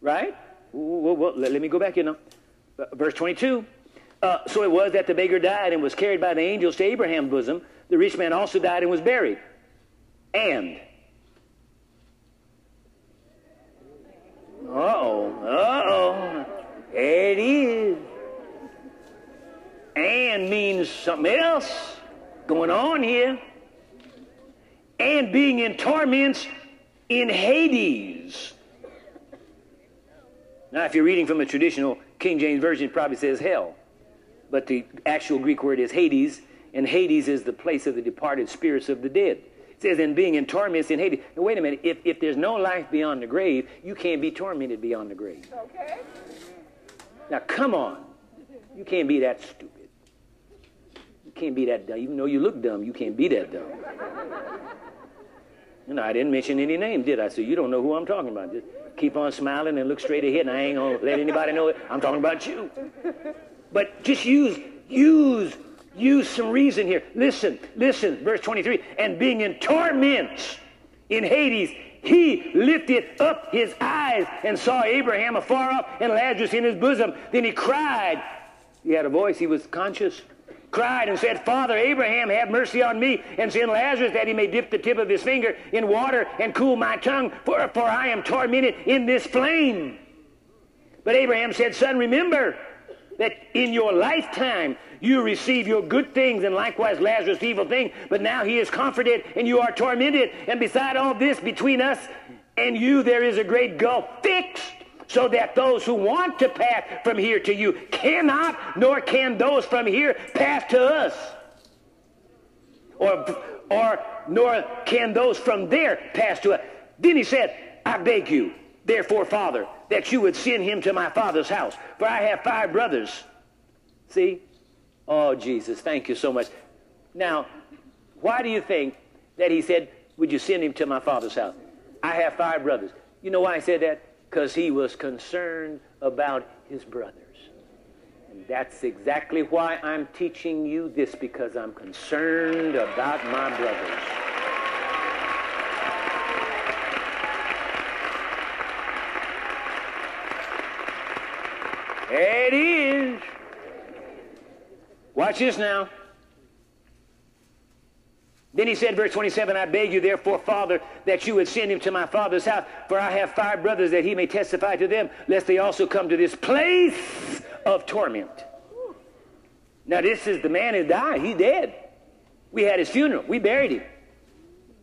right? Well, well, let, let, me go back here now. Uh, verse 22. Uh, so it was that the beggar died and was carried by the angels to Abraham's bosom. The rich man also died and was buried. And Uh-oh. Uh-oh. It is. And means something else going on here. And being in torments in Hades. Now, if you're reading from a traditional King James Version, it probably says hell. But the actual Greek word is Hades, and Hades is the place of the departed spirits of the dead It says, in being in torments in Hades. Now, wait a minute. If, if there's no life beyond the grave, you can't be tormented beyond the grave. Okay. Now, come on. You can't be that stupid. You can't be that dumb. Even though you look dumb, you can't be that dumb. You know, I didn't mention any names, did I? So you don't know who I'm talking about. Just keep on smiling and look straight ahead, and I ain't gonna let anybody know it. I'm talking about you. But just use use use some reason here. Listen, listen, verse 23. And being in torments in Hades, he lifted up his eyes and saw Abraham afar off and Lazarus in his bosom. Then he cried. He had a voice, he was conscious. Cried and said, Father Abraham, have mercy on me, and send Lazarus that he may dip the tip of his finger in water and cool my tongue, for, for I am tormented in this flame. But Abraham said, Son, remember that in your lifetime you receive your good things and likewise Lazarus evil thing, but now he is comforted and you are tormented. And beside all this, between us and you, there is a great gulf fixed so that those who want to pass from here to you cannot, nor can those from here pass to us. Or, or nor can those from there pass to us. Then he said, I beg you, therefore, Father, that you would send him to my father's house. For I have five brothers. See? Oh, Jesus, thank you so much. Now, why do you think that he said, Would you send him to my father's house? I have five brothers. You know why I said that? Because he was concerned about his brothers. And that's exactly why I'm teaching you this, because I'm concerned about my brothers. It is. Watch this now. Then he said, verse 27, I beg you, therefore, Father, that you would send him to my father's house, for I have five brothers, that he may testify to them, lest they also come to this place of torment. Now, this is the man who died. He's dead. We had his funeral. We buried him.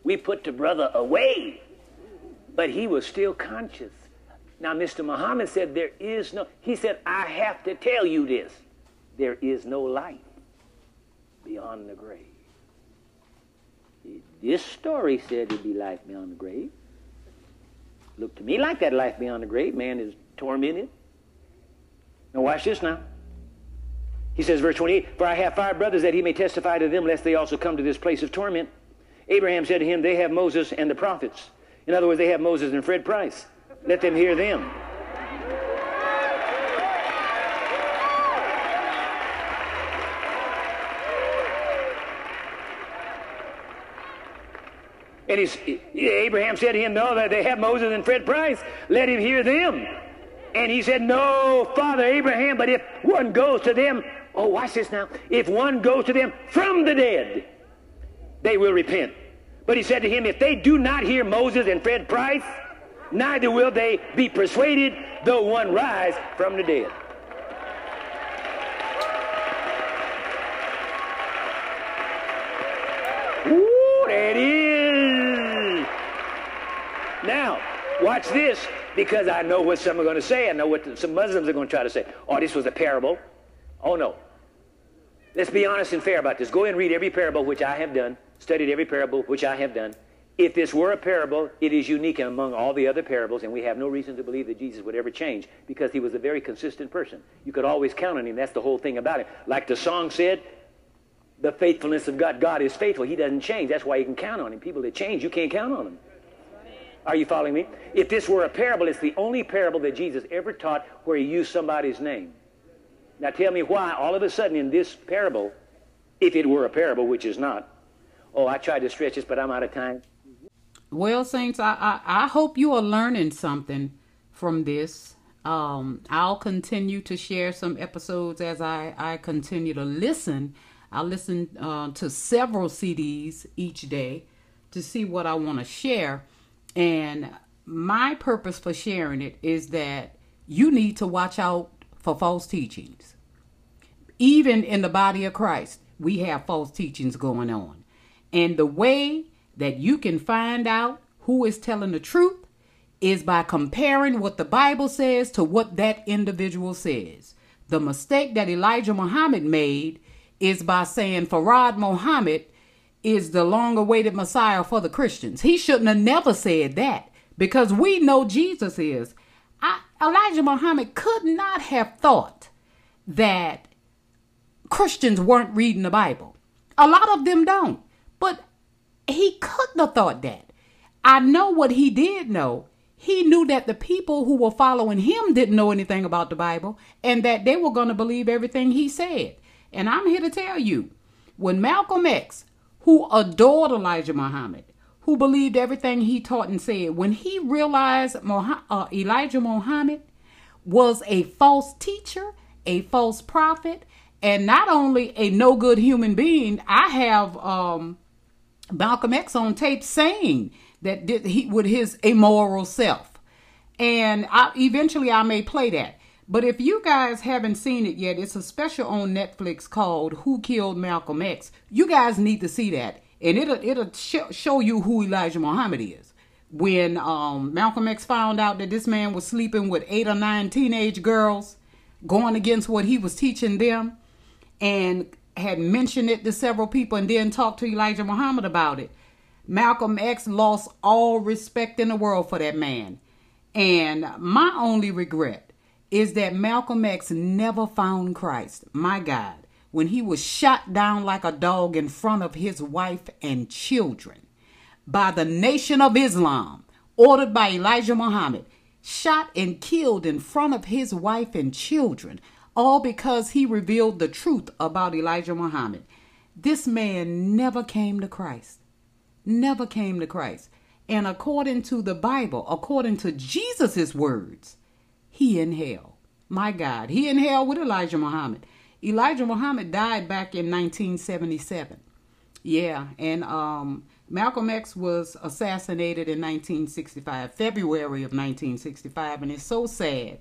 We put the brother away, but he was still conscious. Now, Mr. Muhammad said, There is no, he said, I have to tell you this. There is no life beyond the grave. This story said there'd be life beyond the grave. Looked to me like that life beyond the grave. Man is tormented. Now, watch this now. He says, verse 28, For I have five brothers that he may testify to them, lest they also come to this place of torment. Abraham said to him, They have Moses and the prophets. In other words, they have Moses and Fred Price. Let them hear them. And he's, Abraham said to him, No, they have Moses and Fred Price. Let him hear them. And he said, No, Father Abraham, but if one goes to them oh, watch this now. If one goes to them from the dead, they will repent. But he said to him, if they do not hear Moses and Fred Price, neither will they be persuaded, though one rise from the dead. Ooh, it is. Now, watch this, because I know what some are going to say. I know what some Muslims are going to try to say. Oh, this was a parable. Oh, no. Let's be honest and fair about this. Go and read every parable which I have done, studied every parable which I have done. If this were a parable, it is unique among all the other parables, and we have no reason to believe that Jesus would ever change because he was a very consistent person. You could always count on him. That's the whole thing about him. Like the song said, the faithfulness of God. God is faithful. He doesn't change. That's why you can count on him. People that change, you can't count on them. Are you following me? If this were a parable, it's the only parable that Jesus ever taught where he used somebody's name. Now tell me why all of a sudden in this parable, if it were a parable, which is not, oh, I tried to stretch this, but I'm out of time. Well, Saints, I, I, I hope you are learning something from this. Um, I'll continue to share some episodes as I, I continue to listen. I listen uh, to several CDs each day to see what I want to share. And my purpose for sharing it is that you need to watch out for false teachings. Even in the body of Christ, we have false teachings going on. And the way that you can find out who is telling the truth is by comparing what the Bible says to what that individual says. The mistake that Elijah Muhammad made is by saying Farad Muhammad is the long awaited Messiah for the Christians. He shouldn't have never said that because we know Jesus is. I, Elijah Muhammad could not have thought that Christians weren't reading the Bible. A lot of them don't. He couldn't have thought that. I know what he did know. He knew that the people who were following him didn't know anything about the Bible and that they were going to believe everything he said. And I'm here to tell you when Malcolm X who adored Elijah Muhammad, who believed everything he taught and said, when he realized uh, Elijah Muhammad was a false teacher, a false prophet, and not only a no good human being, I have um, Malcolm X on tape saying that he with his immoral self. And I, eventually I may play that. But if you guys haven't seen it yet, it's a special on Netflix called Who Killed Malcolm X. You guys need to see that. And it'll it'll sh- show you who Elijah Muhammad is. When um, Malcolm X found out that this man was sleeping with eight or nine teenage girls, going against what he was teaching them, and had mentioned it to several people and then talked to Elijah Muhammad about it, Malcolm X lost all respect in the world for that man. And my only regret is that Malcolm X never found Christ, my God, when he was shot down like a dog in front of his wife and children by the Nation of Islam, ordered by Elijah Muhammad, shot and killed in front of his wife and children, all because he revealed the truth about Elijah Muhammad. This man never came to Christ. Never came to Christ. And according to the Bible, according to Jesus' words, he in hell. My God, he in hell with Elijah Muhammad. Elijah Muhammad died back in 1977. Yeah, and um, Malcolm X was assassinated in 1965, February of 1965, and it's so sad.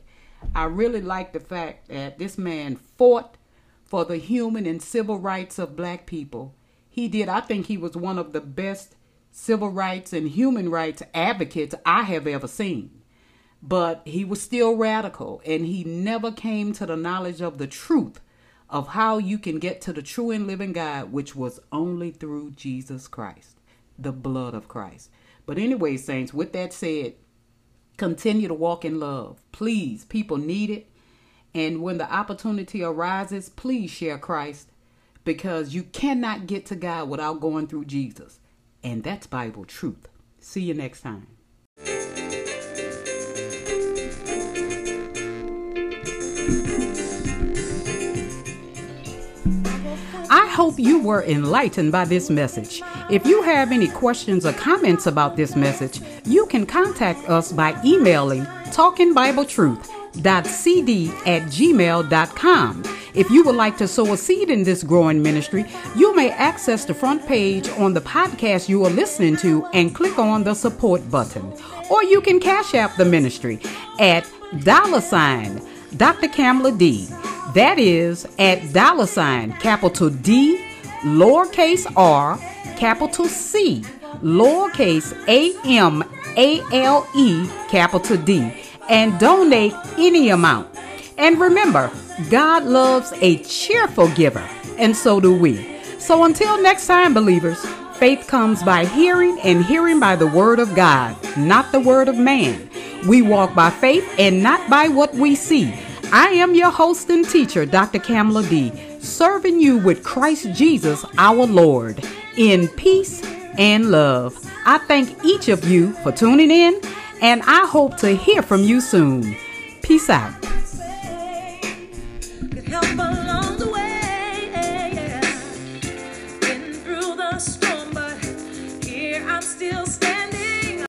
I really like the fact that this man fought for the human and civil rights of black people. He did. I think he was one of the best civil rights and human rights advocates I have ever seen but he was still radical and he never came to the knowledge of the truth of how you can get to the true and living God, which was only through Jesus Christ, the blood of Christ. But anyway, saints, with that said, continue to walk in love. Please, people need it. And when the opportunity arises, please share Christ because you cannot get to God without going through Jesus. And that's Bible truth. See you next time. Hope you were enlightened by this message. If you have any questions or comments about this message, you can contact us by emailing talkingbibletruth.cd at gmail.com. If you would like to sow a seed in this growing ministry, you may access the front page on the podcast you are listening to and click on the support button. Or you can cash app the ministry at dollar sign Dr. Kamala D. That is at dollar sign capital D, lowercase r, capital C, lowercase a m a l e, capital D, and donate any amount. And remember, God loves a cheerful giver, and so do we. So until next time, believers, faith comes by hearing, and hearing by the word of God, not the word of man. We walk by faith and not by what we see. I am your host and teacher, Dr. Camale D, serving you with Christ Jesus our Lord in peace and love. I thank each of you for tuning in, and I hope to hear from you soon. Peace out.